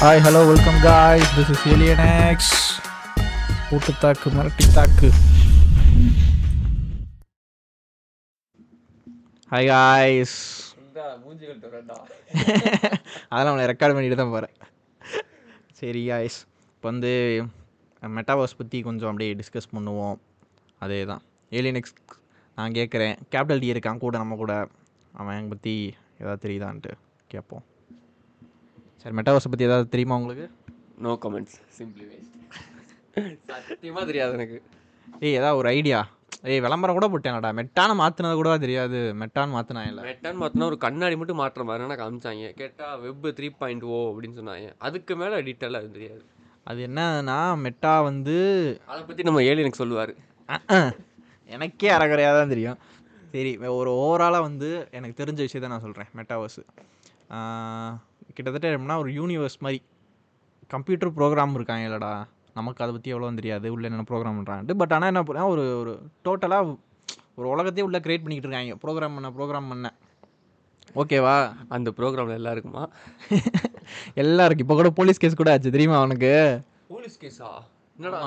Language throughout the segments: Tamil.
Hi hello welcome guys this is alien X கூட்டு தாக்கு மிரட்டி தாக்கு ஹாய் காய்ஸ் அதெல்லாம் அவனை ரெக்கார்ட் பண்ணிட்டு தான் போகிறேன் சரி காய்ஸ் இப்போ வந்து மெட்டாவர்ஸ் பற்றி கொஞ்சம் அப்படியே டிஸ்கஸ் பண்ணுவோம். அதே தான் ஏலியன் எக்ஸ் நான் கேட்குறேன் கேபிட்டல் டி இருக்கான் கூட நம்ம கூட. அவன் பற்றி ஏதாவது தெரியுதான்ட்டு கேட்போம் சரி மெட்டாவர்ஸை பற்றி ஏதாவது தெரியுமா உங்களுக்கு? நோ கமெண்ட்ஸ் சிம்பிளி வேஸ்ட் சத்தியமாக தெரியாது எனக்கு. ஏய் ஏதாவது ஒரு ஐடியா ஏய் விளம்பரம் கூட போட்டேன்டா மெட்டான மாற்றினது கூட தெரியாது. மெட்டான்னு மாற்றினா இல்லை. மெட்டான் மாற்றினா ஒரு கண்ணாடி மட்டும் மாற்றுற மாதிரி எனக்கு காமிச்சாங்க. கேட்டால் வெப் த்ரீ பாயிண்ட் ஓ அப்படின்னு சொன்னாங்க. அதுக்கு மேலே டீட்டெயிலாக அது தெரியாது. அது என்னன்னா மெட்டா வந்து அதை பற்றி நம்ம ஏழு எனக்கு சொல்லுவார். எனக்கே அறகுறையாக தான் தெரியும். சரி ஒரு ஓவராலாக வந்து எனக்கு தெரிஞ்ச விஷயத்த நான் சொல்கிறேன் மெட்டாவர்ஸு. கிட்டத்தட்ட எப்படின்னா ஒரு யூனிவர்ஸ் மாதிரி. கம்ப்யூட்டர் ப்ரோக்ராம் இருக்காங்க இல்லடா. நமக்கு அதை பற்றி எவ்வளோ தெரியாது. உள்ள என்ன ப்ரோக்ராம் பண்ணுறான்ட்டு பட் ஆனால் என்ன பண்ணா ஒரு ஒரு டோட்டலாக ஒரு உலகத்தையே உள்ள க்ரியேட் பண்ணிக்கிட்டு இருக்காங்க. ப்ரோக்ராம் பண்ண ப்ரோக்ராம் பண்ண. ஓகேவா அந்த ப்ரோக்ராமில் எல்லாம் இருக்குமா எல்லாம் இருக்கு இப்போ கூட போலீஸ் கேஸ் கூட ஆச்சு. தெரியுமா அவனுக்கு போலீஸ் கேஸா என்னடா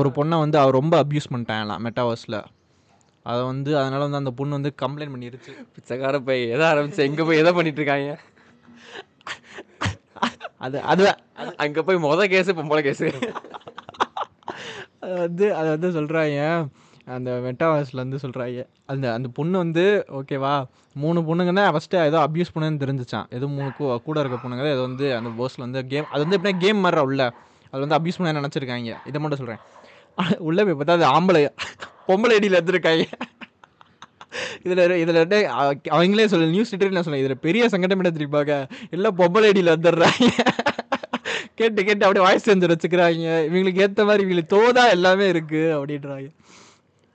ஒரு பொண்ணை வந்து அவர் ரொம்ப அப்யூஸ் பண்ணிட்டாங்களாம் மெட்டாவர்ஸில் அதை வந்து அதனால வந்து அந்த பொண்ணு வந்து கம்ப்ளைண்ட் பண்ணிருச்சு. பிச்சைக்கார போய் எதை ஆரம்பிச்சு எங்கே போய் எதை பண்ணிட்டு இருக்காங்க? அது அது அங்கே போய் மொதல் கேஸு பொம்பளை கேஸு. அது வந்து அதை வந்து சொல்கிறாங்க அந்த மெட்டாவர்ஸில் வந்து சொல்கிறாங்க அந்த அந்த பொண்ணு வந்து ஓகேவா மூணு பொண்ணுங்கன்னா ஃபஸ்ட்டு ஏதோ அப்யூஸ் பண்ணுன்னு தெரிஞ்சிச்சான் ஏதோ மூணு கூ- கூட இருக்க பொண்ணுங்க ஏதோ வந்து அந்த போஸில் வந்து கேம் அது வந்து எப்படின்னா கேம் மாதிரி உள்ள. அது வந்து அப்யூஸ் பண்ண நினச்சிருக்காங்க இதை மட்டும் சொல்கிறேன் உள்ளே போய் பார்த்தா அது ஆம்பளை பொம்பளை அடியில் எடுத்துருக்காங்க இதில் இதில் அவங்களே சொல்ல நியூஸ் லிட்டரில் சொன்னேன் இதில் பெரிய சங்கடம் என்ன தெரியுப்பாங்க எல்லாம் பொம்பளை வந்துடுறாங்க. கேட்டு கேட்டு அப்படியே வாய்ஸ் செஞ்சு வச்சுக்கிறாங்க இவங்களுக்கு ஏற்ற மாதிரி இவங்களுக்கு தோதா எல்லாமே இருக்குது அப்படின்றாங்க.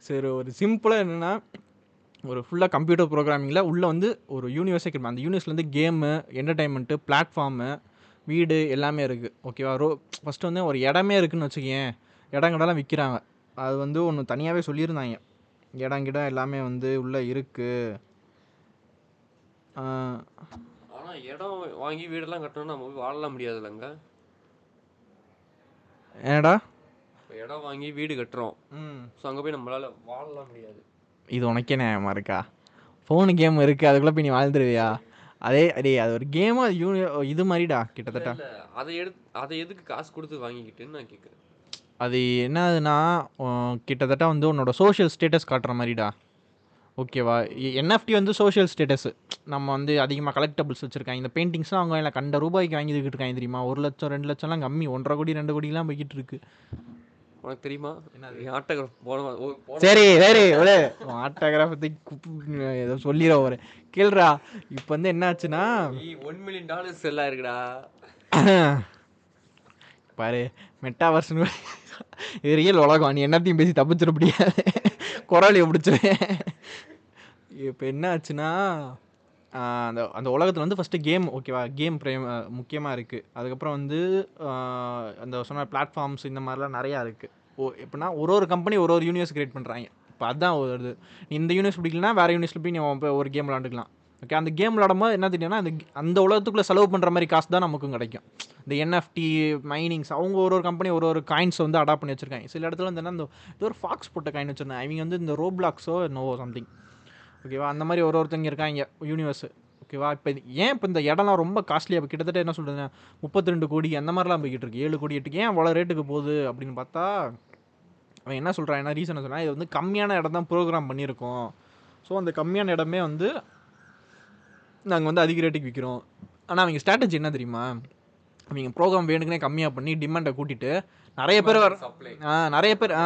சரி ஒரு சிம்பிளாக என்னென்னா ஒரு ஃபுல்லாக கம்ப்யூட்டர் ப்ரோக்ராமிங்கில் உள்ளே வந்து ஒரு யூனிவர்ஸே கிடைக்கும் அந்த யூனிவர்ஸ்லேருந்து கேமு என்டர்டைன்மெண்ட்டு பிளாட்ஃபார்மு வீடு எல்லாமே இருக்குது ஓகேவா ரோ ஃபஸ்ட்டு வந்து ஒரு இடமே இருக்குதுன்னு வச்சுக்கேன் இடங்கடெல்லாம் விற்கிறாங்க அது வந்து ஒன்று தனியாகவே சொல்லியிருந்தாங்க. இடம் கிடம் எல்லாமே வந்து உள்ளே இருக்குது ஆனால் இடம் வாங்கி வீடெல்லாம் கட்டணும்னா நம்ம போய் வாழலாம் முடியாதுல்லங்க ஏடா இப்போ இடம் வாங்கி வீடு கட்டுறோம். ம். ஸோ அங்கே போய் நம்மளால் வாழலாம் முடியாது. இது உனக்கே நியாயமாக இருக்கா? ஃபோனு கேம் இருக்குது அதுக்குள்ளே போய் நீ வாழ்ந்துருவியா? அதே அதே அது ஒரு கேமு அது யூனி இது மாதிரிடா கிட்டத்தட்ட. அதை எடுத்து அதை எதுக்கு காசு கொடுத்து வாங்கிக்கிட்டுன்னு நான் கேட்குறேன் அது என்னதுன்னா உன் கிட்டத்தட்ட வந்து உன்னோட சோஷியல் ஸ்டேட்டஸ் காட்டுற மாதிரிடா. ஓகேவா என்எஃப்டி வந்து சோஷியல் ஸ்டேட்டஸ் நம்ம வந்து அதிகமாக கலெக்டபிள்ஸ் வச்சுருக்காங்க. இந்த பெயிண்டிங்ஸ்லாம் அவங்க எல்லாம் கண்ட ரூபாய்க்கு வாங்கிட்டு இருக்காங்க தெரியுமா? ஒரு லட்சம் ரெண்டு லட்சம்லாம் கம்மி. ஒன்றரை கோடி ரெண்டு கோடிலாம் போய்கிட்டு இருக்கு. உனக்கு தெரியுமா? ஆட்டோகிராஃப் போன சரி சரி ஒரே ஆட்டோகிராஃப் ஏதோ சொல்லிடுற ஒரு கேள்றா இப்போ வந்து என்னாச்சுன்னா ஒன் மில்லியன் டாலர்ஸ் எல்லாம் இருக்குடா பாரு. மெட்டாவர்ஸ்னு. இது ரியல் உலகம். நீ என்னத்தையும் பேசி தப்பிச்சிட முடியாது குரலையை பிடிச்சிருவேன் இப்போ என்ன ஆச்சுன்னா அந்த அந்த உலகத்தில் வந்து ஃபஸ்ட்டு கேம் ஓகேவா கேம் பிரேம் முக்கியமாக இருக்குது அதுக்கப்புறம் வந்து அந்த சொன்ன பிளாட்ஃபார்ம்ஸ் இந்த மாதிரிலாம் நிறையா இருக்குது ஓ எப்படின்னா ஒரு ஒரு கம்பெனி ஒரு ஒரு யூனிவர்ஸ் கிரியேட் பண்ணுறாங்க இப்போ அதுதான் ஒரு இது நீ இந்த யூனிவர்ஸ் பிடிக்கலனா வேறு யூனிவர்ஸில் போய் நீ ஒரு கேம் விளாண்டுக்கலாம் ஓகே அந்த கேம் விளாடும்போது என்ன தெரியும்னா அந்த அந்த உலகத்துக்குள்ளே செலவு பண்ணுற மாதிரி காசு தான் நமக்கும் கிடைக்கும். இந்த என்எஃப்டி மைனிங்ஸ் அவங்க ஒரு ஒரு கம்பெனி ஒரு ஒரு காயின்ஸ் வந்து அடாப்ட் பண்ணி வச்சிருக்காங்க. சில இடத்துல வந்து என்ன இந்த இது ஒரு ஃபாக்ஸ் போட்ட காயின் வச்சிருந்தாங்க. அவங்க வந்து இந்த ரோப்ளாக்ஸோ நோவோ சம்திங் ஓகேவா அந்த மாதிரி ஒரு ஒருத்தங்க இருக்காங்க யூனிவர்ஸ் ஓகேவா இப்போ ஏன் இப்போ இந்த இடம்லாம் ரொம்ப காஸ்ட்லியாக கிட்டத்தட்ட என்ன சொல்கிறது முப்பத்தி ரெண்டு கோடி அந்த மாதிரிலாம் போய்கிட்டு இருக்கு ஏழு கோடி எட்டுக்கு. ஏன் அவ்வளோ ரேட்டுக்கு போகுது அப்படின்னு பார்த்தா அவன் என்ன சொல்கிறான் என்ன ரீசன் சொன்னால் இது வந்து கம்மியான இடம் தான் ப்ரோக்ராம் பண்ணியிருக்கோம். ஸோ அந்த கம்மியான இடமே வந்து நாங்கள் வந்து அதிக ரேட்டுக்கு விற்கிறோம் ஆனால் அவங்க ஸ்ட்ராட்டஜி என்ன தெரியுமா? அவங்க ப்ரோக்ராம் வேணுக்குனே கம்மியாக பண்ணி டிமாண்டை கூட்டிட்டு நிறைய பேர் வர ஆ நிறைய பேர் ஆ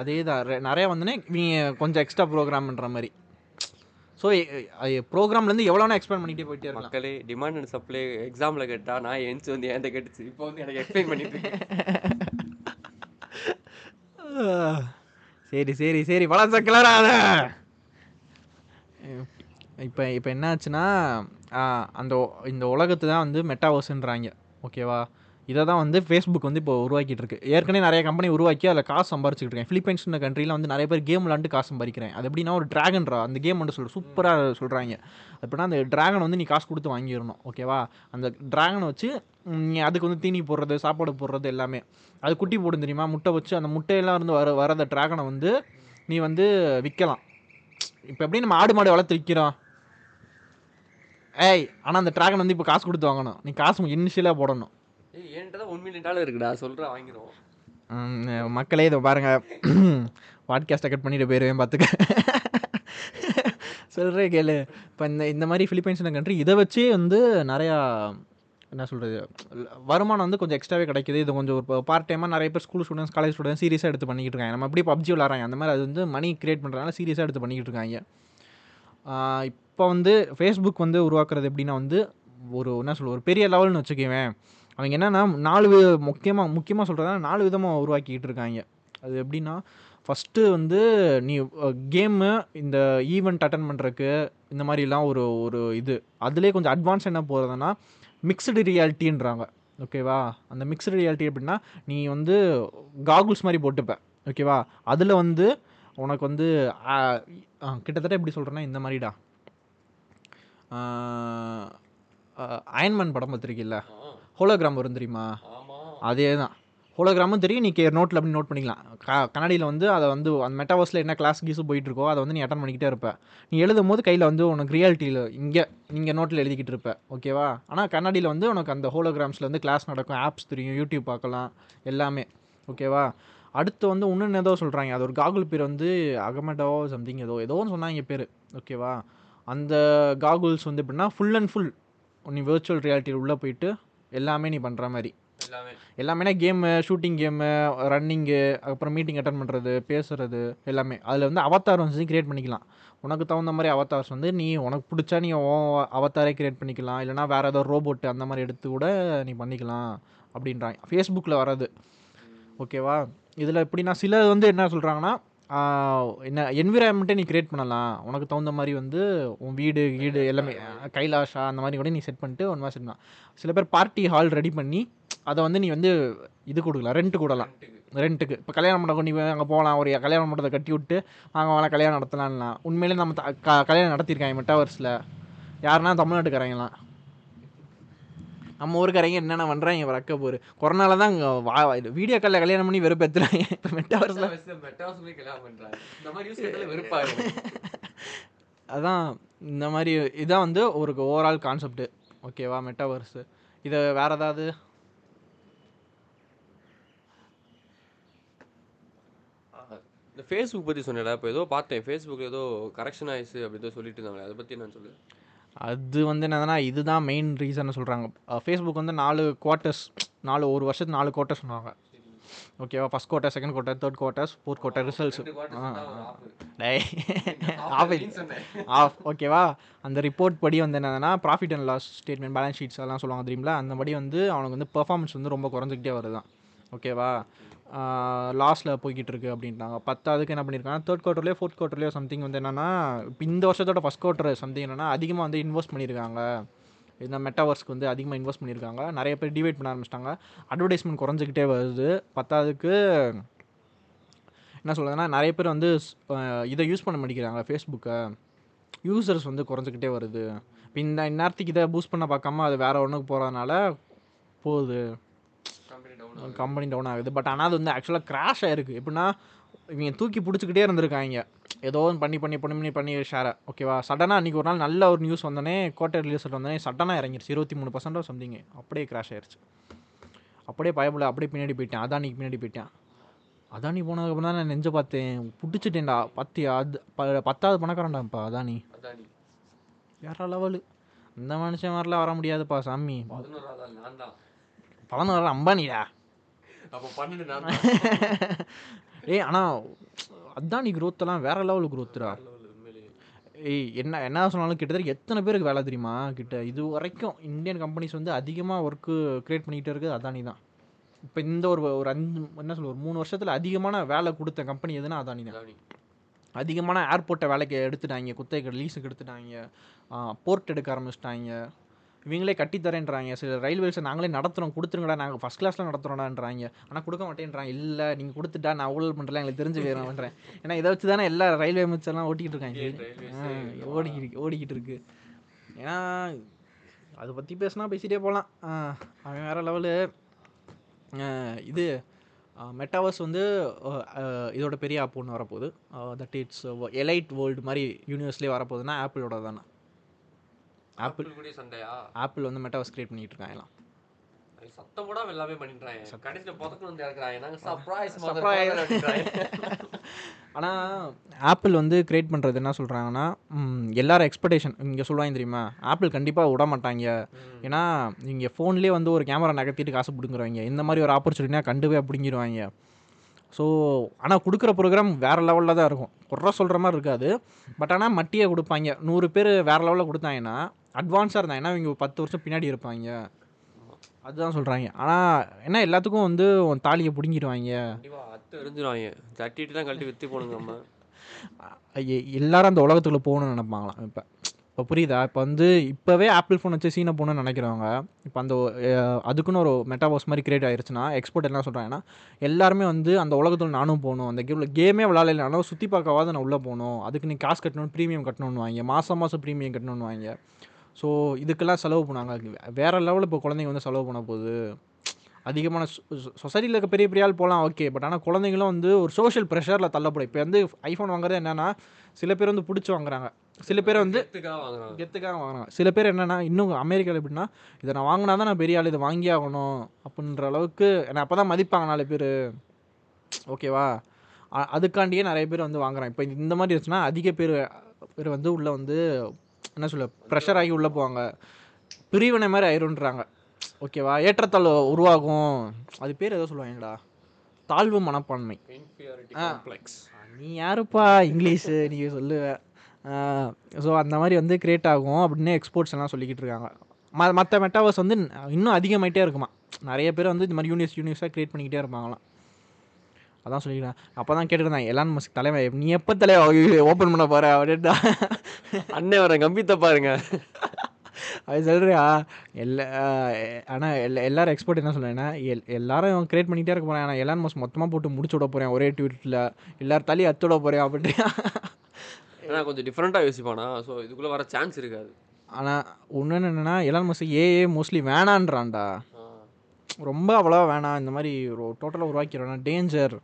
அதே தான் நிறைய வந்துனே இவங்க கொஞ்சம் எக்ஸ்ட்ரா ப்ரோக்ராம்ன்ற மாதிரி. ஸோ ப்ரோக்ராம்லேருந்து எவ்வளோனா எக்ஸ்பேண்ட் பண்ணிகிட்டே போயிட்டே இருக்கலாம். மக்களே டிமாண்ட் அண்ட் சப்ளை எக்ஸாமில் கேட்டா நான் என்ச்சு வந்து என்கிட்ட கேட்டுச்சு. இப்போ வந்து எனக்கு எக்ஸ்பிளைன் பண்ணிட்டு. சரி சரி சரி. வளர்ச்ச கிளறாத இப்போ இப்போ என்னாச்சுன்னா ஆ, அந்த இந்த உலகத்து தான் வந்து மெட்டாவர்ஸ்ன்றாங்க ஓகேவா? இதை தான் வந்து ஃபேஸ்புக் வந்து இப்போ உருவாக்கிட்டு இருக்கு ஏற்கனவே நிறைய கம்பெனி உருவாக்கி அதில் காசு சம்பாரிச்சிட்டு இருக்கேன். ஃபிலிப்பைன்ஸ்ன்ற கண்ட்ரியில் வந்து நிறைய பேர் கேம் விளாண்டு காசு சம்பாதிக்கிறேன் அது எப்படின்னா ஒரு ட்ராகன்ரா அந்த கேம் வந்து சொல்கிற சூப்பராக சொல்கிறாங்க அப்படின்னா அந்த ட்ராகன் வந்து நீ காசு கொடுத்து வாங்கிடணும். ஓகேவா? அந்த ட்ராகனை வச்சு நீ அதுக்கு வந்து தீனி போடுறது சாப்பாடு போடுறது எல்லாமே. அது குட்டி போடும் தெரியுமா? முட்டை வச்சு அந்த முட்டையெல்லாம் இருந்து வர வர அந்த ட்ராகனை வந்து நீ வந்து விற்கலாம் இப்போ எப்படி நம்ம ஆடு மாடு வளர்த்து விற்கிறோம் ஏய் ஆனால் அந்த டிராகன் வந்து இப்போ காசு கொடுத்து வாங்கணும். நீ காசு இனிஷியலாக போடணும். ஏய் என்கிட்ட ஒன் மில்லியன் டாலர் இருக்குடா? சொல்கிறேன் வாங்கிடுவோம். மக்களே இதை பாருங்க. பாட்காஸ்ட்டை கட் பண்ணிட்டு போயிருவேன் பார்த்துக்க சொல்கிறேன் கேளு. இப்போ இந்த இந்த மாதிரி ஃபிலிப்பைன்ஸ் கண்ட்ரி இதை வச்சே வந்து நிறையா என்ன சொல்கிறது வருமானம் வந்து கொஞ்சம் எக்ஸ்ட்ராவே கிடைக்குது. இது கொஞ்சம் ஒரு பார்ட் டைமாக நிறைய பேர் ஸ்கூல் ஸ்டூடெண்ட்ஸ் காலேஜ் ஸ்டூடெண்ட்ஸ் சீரியஸாக எடுத்து பண்ணிக்கிட்டு இருக்காங்க. நம்ம எப்படி பப்ஜி விளாட்றாங்க அந்த மாதிரி அது வந்து மணி கிரியேட் பண்ணுறதுனால சீரியஸாக எடுத்து பண்ணிக்கிட்டு இருக்காங்க. இப்போ வந்து ஃபேஸ்புக் வந்து உருவாக்குறது எப்படின்னா வந்து ஒரு என்ன சொல்ல ஒரு பெரிய லெவல்னு வச்சுக்குவேன் அவங்க என்னென்னா நாலு முக்கியமாக முக்கியமாக சொல்கிறதா நாலு விதமாக உருவாக்கிக்கிட்டு இருக்காங்க. அது எப்படின்னா ஃபஸ்ட்டு வந்து நீ கேமு இந்த ஈவெண்ட் அட்டன் பண்ணுறக்கு இந்த மாதிரிலாம் ஒரு ஒரு இது. அதுலேயே கொஞ்சம் அட்வான்ஸ் என்ன போகிறதுனா மிக்சடு ரியாலிட்டின்றாங்க ஓகேவா அந்த மிக்சடு ரியாலிட்டி எப்படின்னா நீ வந்து காகுல்ஸ் மாதிரி போட்டுப்பேன் ஓகேவா அதில் வந்து உனக்கு வந்து கிட்டத்தட்ட எப்படி சொல்கிறேன்னா இந்த மாதிரிடா. அயன்மேன் படம் பார்த்துருக்கில்ல? ஹோலோகிராம் வரும் தெரியுமா? அதே தான் ஹோலோகிராமும் தெரியும் நீ கே நோட்டில் அப்படி நோட் பண்ணிக்கலாம். க கண்ணாடியில் வந்து அதை வந்து அந்த மெட்டாவர்ஸில் என்ன கிளாஸ் கீஸு போயிட்டு இருக்கோ அதை வந்து நீ அட்டன் பண்ணிக்கிட்டே இருப்ப. நீ எழுதும் போது கையில் வந்து உனக்கு ரியாலிட்டியில் இங்கே நீங்கள் நோட்டில் எழுதிக்கிட்டு இருப்ப. ஓகேவா ஆனால் கண்ணாடியில் வந்து உனக்கு அந்த ஹோலோகிராம்ஸில் வந்து கிளாஸ் நடக்கும் ஆப்ஸ் தெரியும் யூடியூப் பார்க்கலாம் எல்லாமே. ஓகேவா அடுத்து வந்து இன்னொன்று ஏதோ சொல்கிறாங்க அது ஒரு காகுல் பேர் வந்து அகமடோ சம்திங் ஏதோ ஏதோ ஒன்று சொன்னாங்க பேர். ஓகேவா அந்த காகுல்ஸ் வந்து எப்படின்னா ஃபுல் அண்ட் ஃபுல் நீ விர்ச்சுவல் ரியாலிட்டியில் உள்ளே போயிட்டு எல்லாமே நீ பண்ணுற மாதிரி. எல்லாமே. கேமு ஷூட்டிங் கேமு ரன்னிங்கு அப்புறம் மீட்டிங் அட்டன் பண்ணுறது பேசுறது எல்லாமே. அதில் வந்து அவத்தார் வந்து கிரியேட் பண்ணிக்கலாம். உனக்கு தகுந்த மாதிரி அவத்தார்ஸ் வந்து நீ உனக்கு பிடிச்சா நீ அவத்தாரே கிரியேட் பண்ணிக்கலாம். இல்லைனா வேறு ஏதோ ரோபோட் அந்த மாதிரி எடுத்து கூட நீ பண்ணிக்கலாம் அப்படின்றாங்க. ஃபேஸ்புக்கில் வர்றது. ஓகேவா இதில் எப்படின்னா சில வந்து என்ன சொல்கிறாங்கன்னா என்ன என்விரான்மெண்ட்டே நீ கிரியேட் பண்ணலாம். உனக்கு தகுந்த மாதிரி வந்து உன் வீடு வீடு எல்லாமே கைலாஷா அந்த மாதிரி கூட நீ செட் பண்ணிட்டு ஒன் மாதிரி செட் பண்ணலாம். சில பேர் பார்ட்டி ஹால் ரெடி பண்ணி அதை வந்து நீ வந்து இது கொடுக்கலாம் ரெண்ட்டு கொடுக்கலாம் ரெண்ட்டுக்கு இப்போ கல்யாணம் மண்டபம் நீ அங்கே போகலாம் ஒரு கல்யாண மண்டபத்தை கட்டி விட்டு அங்கே வேணாம் கல்யாணம் நடத்தலாம்லாம். உண்மையிலே நம்ம க- கல்யாணம் நடத்தியிருக்காங்க மெட்டாவர்ஸில் யாருன்னா தமிழ்நாட்டுக்காரங்களாம் நம்ம ஊருக்காரங்க என்னென்ன பண்ணுறாங்க ரக்க போர். கொரோனால தான் இங்க வா வீடியோ காலில் கல்யாணம் பண்ணி வெறுப்பேற்றுறாங்க இப்போ மெட்டாவர்ஸில் மெட்டாஸ்லேயே கல்யாணம் பண்ணுறாங்க இந்த மாதிரி யூஸ் பண்ணாலே வெறுப்பாரு அதான் இந்த மாதிரி இதான் வந்து ஒரு ஓவரால் கான்செப்ட் ஓகேவா மெட்டாவர்ஸு இதை வேறு ஏதாவது? இந்த ஃபேஸ்புக் பற்றி சொன்னேடா இப்போ ஏதோ பார்த்தேன். ஃபேஸ்புக்கில் ஏதோ கரெக்ஷன் ஆயிடுச்சு அப்படி ஏதோ சொல்லிட்டு இருந்தாங்களே அதை பற்றி என்ன சொல்லு அது வந்து என்னதுன்னா இதுதான் மெயின் ரீசன் சொல்கிறாங்க ஃபேஸ்புக் வந்து நாலு குவார்ட்டர்ஸ் நாலு ஒரு வருஷத்துக்கு நாலு குவார்ட்டர்ஸ் சொன்னாங்க ஓகேவா first quarter second quarter third quarters fourth quarter results Offer off ஓகேவா அந்த ரிப்போர்ட் படி வந்து என்னதுன்னா profit and loss statement balance sheets அதெல்லாம் சொல்லுவாங்க தெரியுங்களா அந்த படி வந்து அவனுக்கு வந்து பெர்ஃபார்மன்ஸ் வந்து ரொம்ப குறைஞ்சிக்கிட்டே வருதான். ஓகேவா லாஸில் போய்கிட்டு இருக்கு அப்படின்ட்டாங்க. பத்தாவதுக்கு என்ன பண்ணியிருக்காங்க தேர்ட் குவார்ட்டர்லேயோ ஃபோர்த் குவார்ட்டர்லேயோ சம்திங் வந்து என்னன்னா இந்த வருஷத்தோட ஃபஸ்ட் குவார்ட்டர் சம்திங் என்னன்னா அதிகமாக வந்து இன்வெஸ்ட் பண்ணியிருக்காங்க இந்த மெட்டாவர்ஸ்க்கு வந்து அதிகமாக இன்வெஸ்ட் பண்ணியிருக்காங்க நிறைய பேர் டிவைட் பண்ண ஆரம்பிச்சிட்டாங்க. அட்வர்டைஸ்மெண்ட் குறைஞ்சிக்கிட்டே வருது. பத்தாவதுக்கு என்ன சொல்கிறதுனா நிறைய பேர் வந்து இதை யூஸ் பண்ண மாட்டேங்கிறாங்க ஃபேஸ்புக்கை யூசர்ஸ் வந்து குறைஞ்சிக்கிட்டே வருது. இப்போ இந்த இந்நேரத்துக்கு இதை பூஸ்ட் பண்ண பார்க்காம அது வேறு ஒன்றுக்கு போகிறதுனால போகுது. கம்பெனி டவுன் ஆகுது. பட் ஆனால் அது வந்து ஆக்சுவலாக கிராஷ் ஆயிருக்கு. எப்படின்னா இவங்க தூக்கி பிடிச்சிக்கிட்டே இருந்திருக்காங்க. ஏதோ ஒன்று பண்ணி பண்ணி பண்ணி பண்ணி பண்ணி ஷேரை ஓகேவா சடனாக அன்றைக்கி ஒரு நாள் நல்ல ஒரு நியூஸ் வந்தோடனே கோட்டை ரிலீஸ் வந்தோடனே சடனாக இறங்கிருச்சு. இருபத்தி மூணு பர்சன்டோ சம்திங் அப்படியே கிராஷ் ஆயிருச்சு. அப்படியே பயப்பட அப்படியே பின்னாடி போயிட்டேன். அதானிக்கு பின்னாடி போயிட்டேன். அதானி போனதுக்கப்புறம் தான் நான் நெஞ்ச பார்த்தேன். பிடிச்சிட்டேன்டா. பத்தியா அது பத்தாவது பணக்காரன்டாப்பா அதானி. அதானி. வேற லெவலு. இந்த மனுஷன் மாதிரிலாம் வர முடியாதுப்பா சாமி. பதினோராவது ஆள் அப்போ பன்னெண்டு ஏய் ஆனால் அதானி எல்லாம் வேற லெவல் உண்மையிலேயே. ஏய் என்ன என்ன சொன்னாலும் கிட்டத்தட்ட எத்தனை பேருக்கு வேலை தெரியுமா? கிட்ட இது வரைக்கும் இந்தியன் கம்பெனிஸ் வந்து அதிகமாக ஒர்க்கு கிரியேட் பண்ணிக்கிட்டு இருக்குது அதானி தான் இப்போ இந்த ஒரு ஒரு அஞ்சு என்ன சொல்ல ஒரு மூணு வருஷத்தில் அதிகமான வேலை கொடுத்த கம்பெனி எதுனா அதானி தான் அதிகமான ஏர்போர்ட்டை வேலைக்கு எடுத்துட்டாங்க குத்தகைக்கு லீஸுக்கு எடுத்துட்டாங்க போர்ட் எடுக்க ஆரம்பிச்சிட்டாங்க. இவங்களே கட்டித்தரேன்றாங்க. சில ரயில்வேஸை நாங்களே நடத்துகிறோம் கொடுத்துருங்கடா நாங்கள் ஃபஸ்ட் கிளாஸில் நடத்துகிறோம்டான்றாங்க ஆனால் கொடுக்க மாட்டேன்றாங்க. இல்லை நீங்கள் கொடுத்துட்டா நான் ஊழல் பண்ணுறேன் எங்களுக்கு தெரிஞ்சு போயிடுறேன் ஏன்னா இதை வச்சு தானே எல்லா ரயில்வே அமைச்சர்லாம் ஓட்டிக்கிட்டு இருக்காங்க. ஓடிக்கிட்டு ஓடிக்கிட்டு இருக்கு. ஏன்னா அதை பற்றி பேசினா பேசிகிட்டே போகலாம் அவன் வேறு லெவலு. இது மெட்டாவர்ஸ் வந்து இதோட பெரிய ஆப் ஒன்று வரப்போகுது. தட் இட்ஸ் எலைட் வேர்ல்டு மாதிரி யூனிவர்ஸ்லேயே வரப்போகுதுன்னா ஆப்பிளோட தானே ஆப்பிள் கூட சண்டையா? ஆப்பிள் வந்து மெட்டாவர்ஸ் கிரியேட் பண்ணிட்டு இருக்காங்களாம். அது சத்தம் போடாம எல்லாமே பண்ணிடுறாங்க கடைசியில புதக்கு வந்து இறக்குறாங்க சர்ப்ரைஸ். ஆனால் ஆப்பிள் வந்து கிரியேட் பண்ணுறது என்ன சொல்கிறாங்கன்னா எல்லாரும் எக்ஸ்பெக்டேஷன் இங்கே சொல்லுவாங்க தெரியுமா? ஆப்பிள் கண்டிப்பாக விட மாட்டாங்க. ஏன்னா நீங்கள் ஃபோன்லேயே வந்து ஒரு கேமரா நகர்த்திட்டு காசு பிடுங்குறவங்க. இந்த மாதிரி ஒரு ஆப்பர்ச்சுனிட்டினா கண்டுவே பிடுங்கிடுவாங்க ஸோ ஆனால் கொடுக்குற ப்ரோக்ராம் வேறு லெவலில் தான் இருக்கும். குறை சொல்கிற மாதிரி இருக்காது. பட் ஆனால் மட்டியை கொடுப்பாங்க. நூறு பேர் வேறு லெவலில் கொடுத்தாங்கன்னா அட்வான்ஸாக இருந்தாங்கன்னா இவங்க பத்து வருஷம் பின்னாடி இருப்பாங்க. அதுதான் சொல்கிறாங்க ஆனால் என்ன எல்லாத்துக்கும் வந்து உன் தாலியை பிடுங்கிடுவாங்க. அத்து தட்டிட்டு தான் கழட்டி வித்து போனுங்க நம்ம. எல்லாரும் அந்த உலகத்துக்குள்ளே போகணும்னு நினைப்பாங்களாம். இப்போ இப்போ புரியுதா? இப்போ வந்து இப்போவே ஆப்பிள் ஃபோன் வச்சு சீனை போகணும்னு நினைக்கிறவங்க இப்போ அந்த அதுக்குன்னு ஒரு மெட்டாபாஸ் மாதிரி கிரியேட் ஆயிருச்சுன்னா எக்ஸ்போர்ட் என்ன சொல்கிறாங்கன்னா எல்லாருமே வந்து அந்த உலகத்துல நானும் போகணும். அந்த கேமில் கேமே விளாடலாம் சுற்றி பார்க்கவாது நான் உள்ளே போகணும். அதுக்கு நீ காசு கட்டணும் ப்ரீமியம் கட்டணும்னு வாங்க. மாதம் மாதம் ப்ரீமியம் கட்டணும்னு வாங்க. ஸோ இதுக்கெல்லாம் செலவு பண்ணாங்க வேறு லெவலில் இப்போ குழந்தைங்க வந்து செலவு பண்ண போகுது. அதிகமான சொசைட்டியில் இருக்க பெரிய பெரிய ஆள் போகலாம் ஓகே பட் ஆனால் குழந்தைங்களும் வந்து ஒரு சோஷியல் ப்ரெஷரில் தள்ளப்படும். இப்போ வந்து ஐஃபோன் வாங்குறது என்னென்னா சில பேர் வந்து பிடிச்சி வாங்குறாங்க. சில பேர் வந்து கெத்துக்காக வாங்குறாங்க. சில பேர் என்னென்னா இன்னும் அமெரிக்காவில் எப்படின்னா இதை நான் வாங்கினா தான் நான் பெரிய ஆள் இதை வாங்கி ஆகணும் அப்படின்ற அளவுக்கு என்னை அப்போ தான் மதிப்பாங்க நாலு பேர். ஓகேவா அதுக்காண்டியே நிறைய பேர் வந்து வாங்குறாங்க. இப்போ இந்த மாதிரி இருந்துச்சுன்னா அதிக பேர் பேர் வந்து உள்ளே வந்து என்ன சொல்ல ப்ரெஷர் ஆகி உள்ளே போவாங்க. பிரிவினை மாதிரி ஆயிருன்றாங்க. ஓகேவா? ஏற்றத்தாழ்வு உருவாகும். அது பேர் ஏதோ சொல்லுவாங்கடா. தாழ்வு மனப்பான்மை. நீ யாருப்பா? இங்கிலீஷு நீ சொல்லுவ. ஸோ அந்த மாதிரி வந்து கிரியேட் ஆகும் அப்படின்னு எக்ஸ்போர்ட்ஸ் எல்லாம் சொல்லிக்கிட்டு இருக்காங்க. ம மற்ற மெட்டாவர்ஸ் வந்து இன்னும் அதிகமாயிட்டே இருக்குமா? நிறைய பேர் வந்து இந்த மாதிரி யூனிவர்ஸ் யூனிவர்ஸாக கிரியேட் பண்ணிக்கிட்டே இருப்பாங்களாம். அதான் சொல்லிக்கிறேன். அப்போ தான் கேட்டுருந்தேன் எலான் மஸ்க் தலைவன். நீ எப்போ தலைவன்? ஓப்பன் பண்ண போகிற அப்படின்ட்டா அண்ணே வர கம்பித்த பாருங்க. அது சொல்கிறியா எல்லா ஆனால் எல்லா எல்லாரும் எக்ஸ்பர்ட் என்ன சொல்கிறேன்னா எல் எல்லாரும் கிரியேட் பண்ணிகிட்டே இருக்க போகிறேன் ஆனால் எலான் மஸ்க் மொத்தமாக போட்டு முடிச்சு விட போகிறேன் ஒரே ட்வீட்டில் எல்லாரும் தள்ளி அத்து விட போகிறேன் அப்படின்ட்டு. ஏன்னா கொஞ்சம் டிஃப்ரெண்ட்டாக யோசிப்பானா? ஸோ இதுக்குள்ளே வர சான்ஸ் இருக்காது. ஆனால் ஒன்று என்னென்னா எலான் மஸ்க் ஏஏ மோஸ்ட்லி வேணான்றான்டா. ரொம்ப அவ்வளோவா வேணாம். இந்த மாதிரி டோட்டலாக உருவாக்கிறோன்னா டேஞ்சர்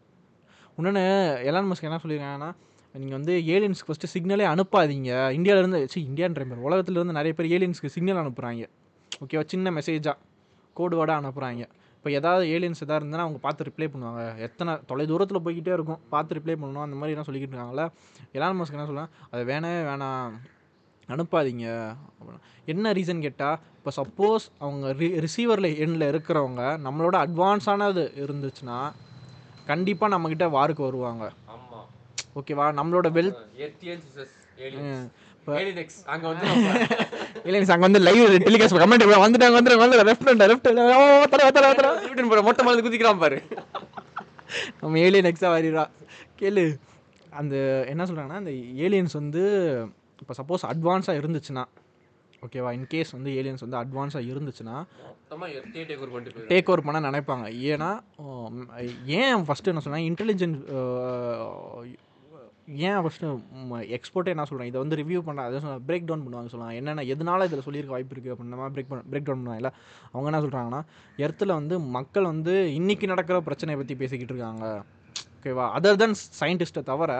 இன்னொன்று எலான் மஸ்க் என்ன சொல்லியிருக்காங்கன்னா நீங்கள் வந்து ஏலியன்ஸ்க்கு ஃபஸ்ட்டு சிக்னலே அனுப்பாதீங்க. இந்தியாவிலேருந்து சி இந்தியான்ற பேர் உலகத்துலேருந்து நிறைய பேர் ஏலியன்ஸ்க்கு சிக்னல் அனுப்புகிறாங்க ஓகேவா சின்ன மெசேஜாக கோடு வேர்டாக அனுப்புகிறாங்க இப்போ ஏதாவது ஏலியன்ஸ் எதாவது இருந்ததுன்னா அவங்க பார்த்து ரிப்ளை பண்ணுவாங்க. எத்தனை தொலை தூரத்தில் போய்கிட்டே இருக்கும். பார்த்து ரிப்ளை பண்ணணும். அந்த மாதிரி என்ன சொல்லிக்கிட்டு இருக்காங்களே எலான் மஸ்க் என்ன சொல்லுவேன் அது வேணவே வேணாம் அனுப்பாதீங்க. என்ன ரீசன் கேட்டால் இப்போ சப்போஸ் அவங்க ரி ரிசீவரில் எண்ணில் இருக்கிறவங்க நம்மளோட அட்வான்ஸானது இருந்துச்சுன்னா கண்டிப்பாக நம்மக்கிட்ட வாருக்கு வருவாங்க. ஓகேவா நம்மளோட வெல்த். ஏலியன்ஸ். அங்கே வந்து இல்லைங்க அங்கே வந்து லைவ் டெலிகாஸ்ட் கமெண்ட் வந்துட்டாங்க வந்து லெஃப்ட் லெஃப்ட் யூட்டன் போகிற மொட்டை மருந்து குதிக்கிறான் பாரு. நம்ம ஏலியன் எக்ஸா வாரிடுறா கேளு. அந்த என்ன சொல்கிறாங்கன்னா அந்த ஏலியன்ஸ் வந்து இப்போ சப்போஸ் அட்வான்ஸாக இருந்துச்சுன்னா ஓகேவா? இன்கேஸ் வந்து ஏலியன்ஸ் வந்து அட்வான்ஸாக இருந்துச்சுன்னா டேக் ஓவர் பண்ண நினைப்பாங்க. ஏன்னா ஏன் ஃபஸ்ட்டு என்ன சொன்னேன் இன்டெலிஜென்ட் ஏன் ஃபஸ்ட்டு எக்ஸ்போர்ட்டே என்ன சொல்கிறேன் இதை வந்து ரிவ்யூ பண்ண அதை சொன்ன பிரேக் டவுன் பண்ணுவாங்க சொல்லலாம் என்னென்ன எதனால இதில் சொல்லியிருக்க வாய்ப்பு இருக்குது அப்படின்னா பிரேக் பண்ண பிரேக் டவுன் பண்ணுவாங்கல்ல அவங்க என்ன சொல்கிறாங்கன்னா எர்த்தில் வந்து மக்கள் வந்து இன்னைக்கு நடக்கிற பிரச்சனையை பற்றி பேசிக்கிட்டு இருக்காங்க. ஓகேவா? அதர் தென் சயின்டிஸ்ட்டை தவிர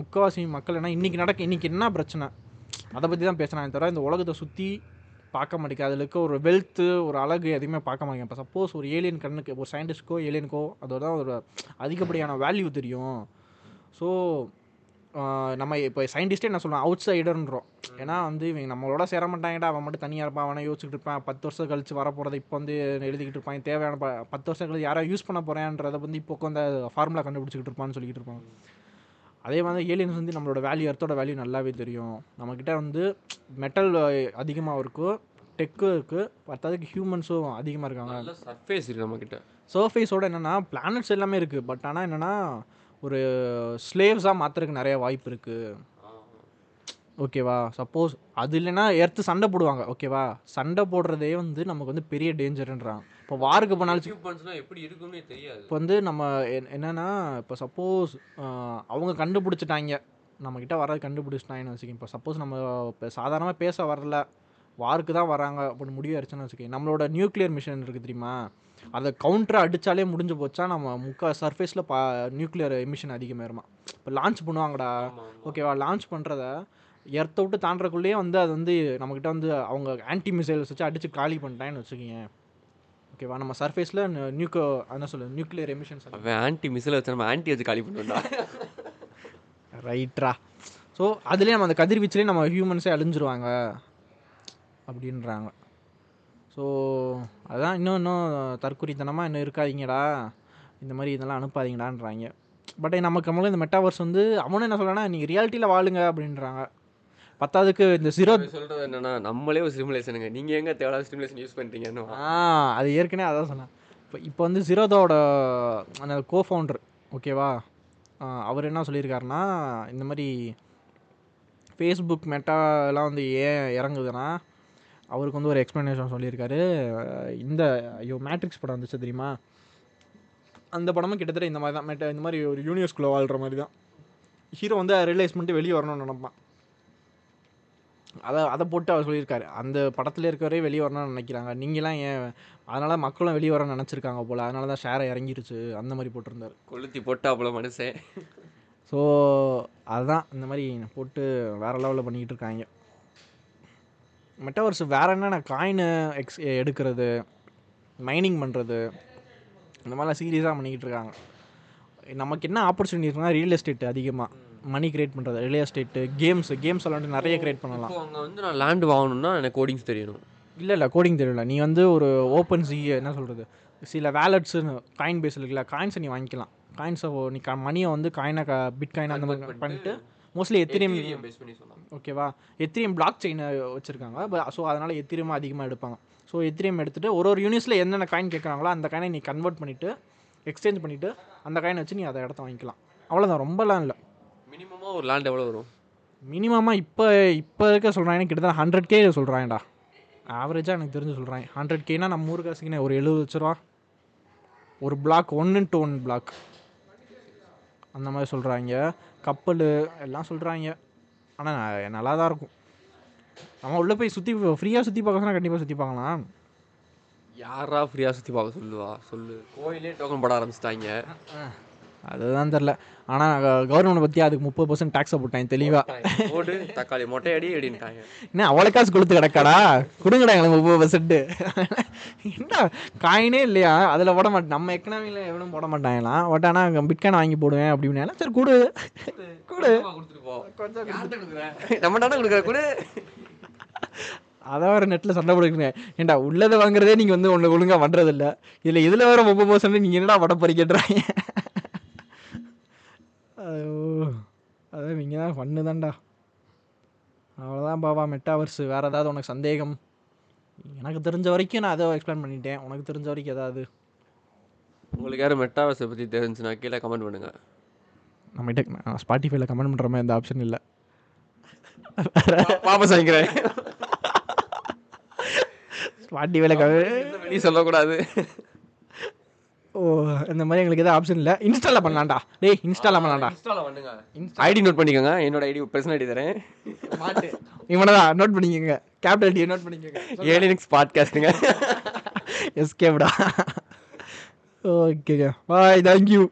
முக்கால்வாசி மக்கள் என்ன இன்றைக்கி நடக்க இன்றைக்கி என்ன பிரச்சனை? அதை பற்றி தான் பேசுகிறாங்க தவிர இந்த உலகத்தை சுற்றி பார்க்க மாட்டேங்குது. அதில் இருக்க ஒரு வெல்த்து ஒரு அழகு எதுவுமே பார்க்க மாட்டேங்க இப்போ சப்போஸ் ஒரு ஏலியன் கண்ணுக்கு ஒரு சயின்டிஸ்ட்க்கோ ஏலியனுக்கோ அதோட ஒரு அதிகப்படியான வேல்யூ தெரியும். ஸோ நம்ம இப்போ சயின்டிஸ்டே என்ன சொல்லுவோம் அவுட் சைடர்ன்றோம் ஏன்னா வந்து இவங்க நம்மளோட சேர மாட்டாங்கடா அவன் மட்டும் தனியாக இருப்பான். அவனை யோசிச்சுட்டு இருப்பான். பத்து வருஷம் கழிச்சு வர போகிறத இப்போ வந்து எழுதிக்கிட்டு இருப்பான். தேவையான ப பத்து வருஷம் கழிச்சு யாராவது யூஸ் பண்ண போகிறேன்றதை வந்து இப்போ உட்காந்து ஃபார்முலா கண்டுபிடிச்சிக்கிட்டு இருப்பான்னு சொல்லிக்கிட்டு இருப்பாங்க. அதே மாதிரி ஏலியன்ஸ் வந்து நம்மளோட வேல்யூ எர்த்தோட வேல்யூ நல்லாவே தெரியும். நம்மக்கிட்ட வந்து மெட்டல் அதிகமாக இருக்கும் டெக்கும் இருக்குது பத்தாவதுக்கு ஹியூமன்ஸும் அதிகமாக இருக்காங்க. சர்ஃபேஸ் இருக்கு நம்ம கிட்ட சர்ஃபேஸோட என்னென்னா பிளானட்ஸ் எல்லாமே இருக்குது பட் ஆனால் என்னென்னா ஒரு ஸ்லேவ்ஸாக மாற்றுறதுக்கு நிறைய வாய்ப்பு இருக்குது ஓகேவா? சப்போஸ் அது இல்லைன்னா எர்த்து சண்டை போடுவாங்க. ஓகேவா? சண்டை போடுறதே வந்து நமக்கு வந்து பெரிய டேஞ்சருன்றாங்க இப்போ வாருக்கு போனாலும் எக்யூப்மெண்ட்ஸ்லாம் எப்படி இருக்கும்னே தெரியாது. இப்போ வந்து நம்ம என்- என்னன்னா இப்போ சப்போஸ் அவங்க கண்டுபிடிச்சிட்டாங்க. நம்மக்கிட்ட வர்றது கண்டுபிடிச்சிட்டாங்கன்னு வச்சுக்கோங்க. இப்போ சப்போஸ் நம்ம இப்போ சாதாரணமாக பேச வரல. வாருக்கு தான் வராங்க அப்படின்னு முடிவு ஆயிடுச்சுன்னு வச்சுக்கோங்க. நம்மளோட நியூக்ளியர் மிஷன் இருக்குது தெரியுமா? அதை கவுண்டரை அடித்தாலே முடிஞ்சு போச்சா நம்ம முக்கா சர்ஃபேஸில் பா நியூக்ளியர் எமிஷன் அதிகமாயிருமா. இப்போ லான்ச் பண்ணுவாங்கடா. ஆமா, ஆமா. ஓகேவா? லான்ச் பண்ணுறத எர்த்தை விட்டு தாண்டறக்குள்ளேயே வந்து அது வந்து நம்மக்கிட்ட வந்து அவங்க ஆன்டி மிசைல்ஸ் வச்சு அடித்து காலி பண்ணிட்டாங்கன்னு வச்சுக்கோங்க ஓகேவா நம்ம சர்ஃபேஸில் நியூக்கோ என்ன சொல்ல நியூக்ளியர் எமிஷன்ஸ் அவன் ஆன்டி மிஸ்ஸில் வச்சு நம்ம ஆன்டி வச்சு காலி பண்ணுவோம்டா ரைட்ரா ஸோ அதுலேயே நம்ம அந்த கதிர்வீச்சுலேயே நம்ம ஹியூமன்ஸே அழிஞ்சிருவாங்க. அப்படின்றாங்க. ஸோ அதான் இன்னும் இன்னும் தற்குறித்தனமாக இன்னும் இருக்காதீங்கடா. இந்த மாதிரி இதெல்லாம் அனுப்பாதீங்கடான்றாங்க. பட் நமக்கு நம்மளும் இந்த மெட்டாவர்ஸ் வந்து அவனும் என்ன சொல்கிறான்னா நீங்கள் ரியாலிட்டியில் வாழுங்க அப்படின்றாங்க. பத்தாவதுக்கு இந்த ஜீரோ சொல்றது என்னன்னா நம்மளே ஒரு சிமுலேஷனுங்க நீங்க எங்க தேவையான சிமுலேஷன் யூஸ் பண்றீங்கன்னு ஆ அது ஏற்கனவே அதான் சொன்னேன். இப்போ இப்போ வந்து ஜீரோதாவோட அந்த கோ ஃபவுண்டர் ஓகேவா அவர் என்ன சொல்லியிருக்காருன்னா இந்த மாதிரி ஃபேஸ்புக் மெட்டாலாம் வந்து ஏன் இறங்குதுன்னா அவருக்கு வந்து ஒரு எக்ஸ்ப்ளனேஷன் சொல்லியிருக்காரு. இந்த ஐயோ மேட்ரிக்ஸ் படம் வந்துச்சு தெரியுமா? அந்த படமும் கிட்டத்தட்ட இந்த மாதிரி தான். மெட்டா இந்த மாதிரி ஒரு யூனிவர்ஸ்குள்ளே வாழ்கிற மாதிரி தான். ஹீரோ வந்து ரியலைஸ் பண்ணிட்டு வெளியே வரணும்னு நினைப்பான். அதை அதை போட்டு அவர் சொல்லியிருக்காரு. அந்த படத்தில் இருக்கவரே வெளியே வரணும்னு நினைக்கிறாங்க. நீங்களாம் ஏன் அதனால மக்களும் வெளியே வரணும்னு நினச்சிருக்காங்க போல். அதனால தான் ஷேரை இறங்கிருச்சு. அந்த மாதிரி போட்டிருந்தாரு. கொளுத்தி போட்டாப்புல மனுஷன். ஸோ அதுதான் இந்த மாதிரி போட்டு வேற லெவலில் பண்ணிக்கிட்டு இருக்காங்க. மெட்டாவர்ஸ் வேற என்னென்ன காயின் எக்ஸ் எடுக்கிறது மைனிங் பண்ணுறது இந்த மாதிரிலாம் சீரியஸாக பண்ணிக்கிட்டு இருக்காங்க. நமக்கு என்ன ஆப்பர்ச்சுனிட்டி இருக்குன்னா ரியல் எஸ்டேட் அதிகமாக மணி கிரியேட் பண்ணுறது ரியல் எஸ்டேட்டு கேம்ஸ் கேம்ஸ் விளாண்டு நிறைய கிரியேட் பண்ணலாம். அங்க வந்து நான் லேண்ட் வாங்கணும்னா எனக்கு கோடிங்ஸ் தெரியணும். இல்லை இல்லை கோடிங் தெரியல. நீ வந்து ஒரு ஓப்பன் சி என்ன சொல்கிறது சில வேலட்ஸுன்னு காயின் பேஸ் இருக்குல்ல காயின்ஸை நீ வாங்கிக்கலாம். காயின்ஸை நீ க மணியை வந்து காயினை க பிட் காயின் அந்த மாதிரி பண்ணிட்டு மோஸ்ட்லி எத்திரியம் ஓகேவா எத்திரியம் பிளாக் செயினை வச்சுருக்காங்க. ஸோ அதனால் எத்திரியம் அதிகமாக எடுப்பாங்க. ஸோ எத்திரியம் எடுத்துகிட்டு ஒரு ஒரு யூனிட்ஸில் என்னென்ன காயின் கேட்குறாங்களோ அந்த காயினை நீ கன்வெர்ட் பண்ணிவிட்டு எக்ஸ்சேஞ்ச் பண்ணிவிட்டு அந்த காயினை வச்சு நீ அதை இடத்த வாங்கிக்கலாம். அவ்வளோதான் ரொம்பலாம் இல்லை. மினிமமா ஒரு லேண்ட் எவ்வளவு வரும்? மினிமமாக இப்போ இப்போ இருக்க சொல்கிறாங்க கிட்டத்தட்ட ஹண்ட்ரட் கே சொல்கிறாங்கடா ஆவரேஜாக எனக்கு தெரிஞ்சு சொல்கிறாங்க ஹண்ட்ரட் கேனா நம்ம ஊர் காசுக்குன்னு ஒரு எழுபது லட்ச ரூபா. ஒரு block one into one block அந்த மாதிரி சொல்கிறாங்க கப்பல் எல்லாம் சொல்கிறாங்க ஆனால் நல்லா தான் இருக்கும். நம்ம உள்ளே போய் சுற்றி ஃப்ரீயாக சுற்றி பார்க்கணும்னா கண்டிப்பாக சுற்றி பார்க்கலாம். யாரா ஃப்ரீயா சுத்தி பார்க்க சொல்லுவா? சொல்லு. கோயிலே டோக்கன் போட ஆரம்பிச்சிட்டாங்க. அதுதான் தெரில ஆனால் கவர்மெண்ட் பற்றி அதுக்கு முப்பது பர்சன்ட் டேக்ஸை போட்டாங்க தெளிவாக போட்டு தக்காளி மொட்டை அடி அப்படின்ட்டாங்க என்ன அவ்வளோ காசு கொடுத்து கிடக்காடா? கொடுங்கடா எங்களுக்கு முப்பது பர்சன்ட் என்ன காயினே இல்லையா? அதில் போட மாட்டேன் நம்ம எக்கனாமியில் எவனும் போட மாட்டாங்களாம் பட் ஆனால் பிட்காயின் வாங்கி போடுவேன் அப்படின்னா சரி கொடு. கொடு. கொடுக்குற? நம்ம தானே கொடுக்குற? கொடு. அதான் வேறு நெட்டில் சண்டை போடுறீங்க ஏன்டா உள்ளதை வாங்குறதே நீங்கள் வந்து ஒன்று ஒழுங்காக பண்ணுறதில்ல இதில் இதில் வேறு முப்பது பர்சன்ட் நீங்கள் என்னடா படம் பறிக்கட்டுறாங்க ஐயோ அதான் நீங்கள் தான் பண்ணு தான்டா அவ்வளோதான் பாபா மெட்டாவர்ஸ் வேறு ஏதாவது உனக்கு சந்தேகம் எனக்கு தெரிஞ்ச வரைக்கும் நான் அதை எக்ஸ்பிளைன் பண்ணிட்டேன் உனக்கு தெரிஞ்ச வரைக்கும் ஏதாவது உங்களுக்கு யாரும் மெட்டாவர்ஸை பற்றி தெரிஞ்சுன்னா கீழே கமெண்ட் பண்ணுங்க நம்மகிட்ட ஸ்பாட்டிஃபைல கமெண்ட் பண்ணுற மாதிரி எந்த ஆப்ஷன் இல்லை வாபஸ் வாங்கிக்கிறேன் ஸ்பாட்டிஃபைல கமெண்ட் வெளியே சொல்லக்கூடாது ஓ இந்த மாதிரி எங்களுக்கு எதாவது ஆப்ஷன் இல்லை. இன்ஸ்டாலில் பண்ணலாம்டா. டேய் இன்ஸ்டாலில் பண்ணலாம்டா. இன்ஸ்டால பண்ணுங்க. ஐடி நோட் பண்ணிக்கோங்க. என்னோட ஐடி பர்சனல் ஐடி தரேன். மாட்டு இவனை தான் நோட் பண்ணிக்கோங்க. கேபிட்டல் டி நோட் பண்ணிக்கோங்க. ஏலினிக்ஸ் பாட்காஸ்ட்டுங்க எஸ்கேப்டா ஓகேங்க பாய் தேங்க்யூ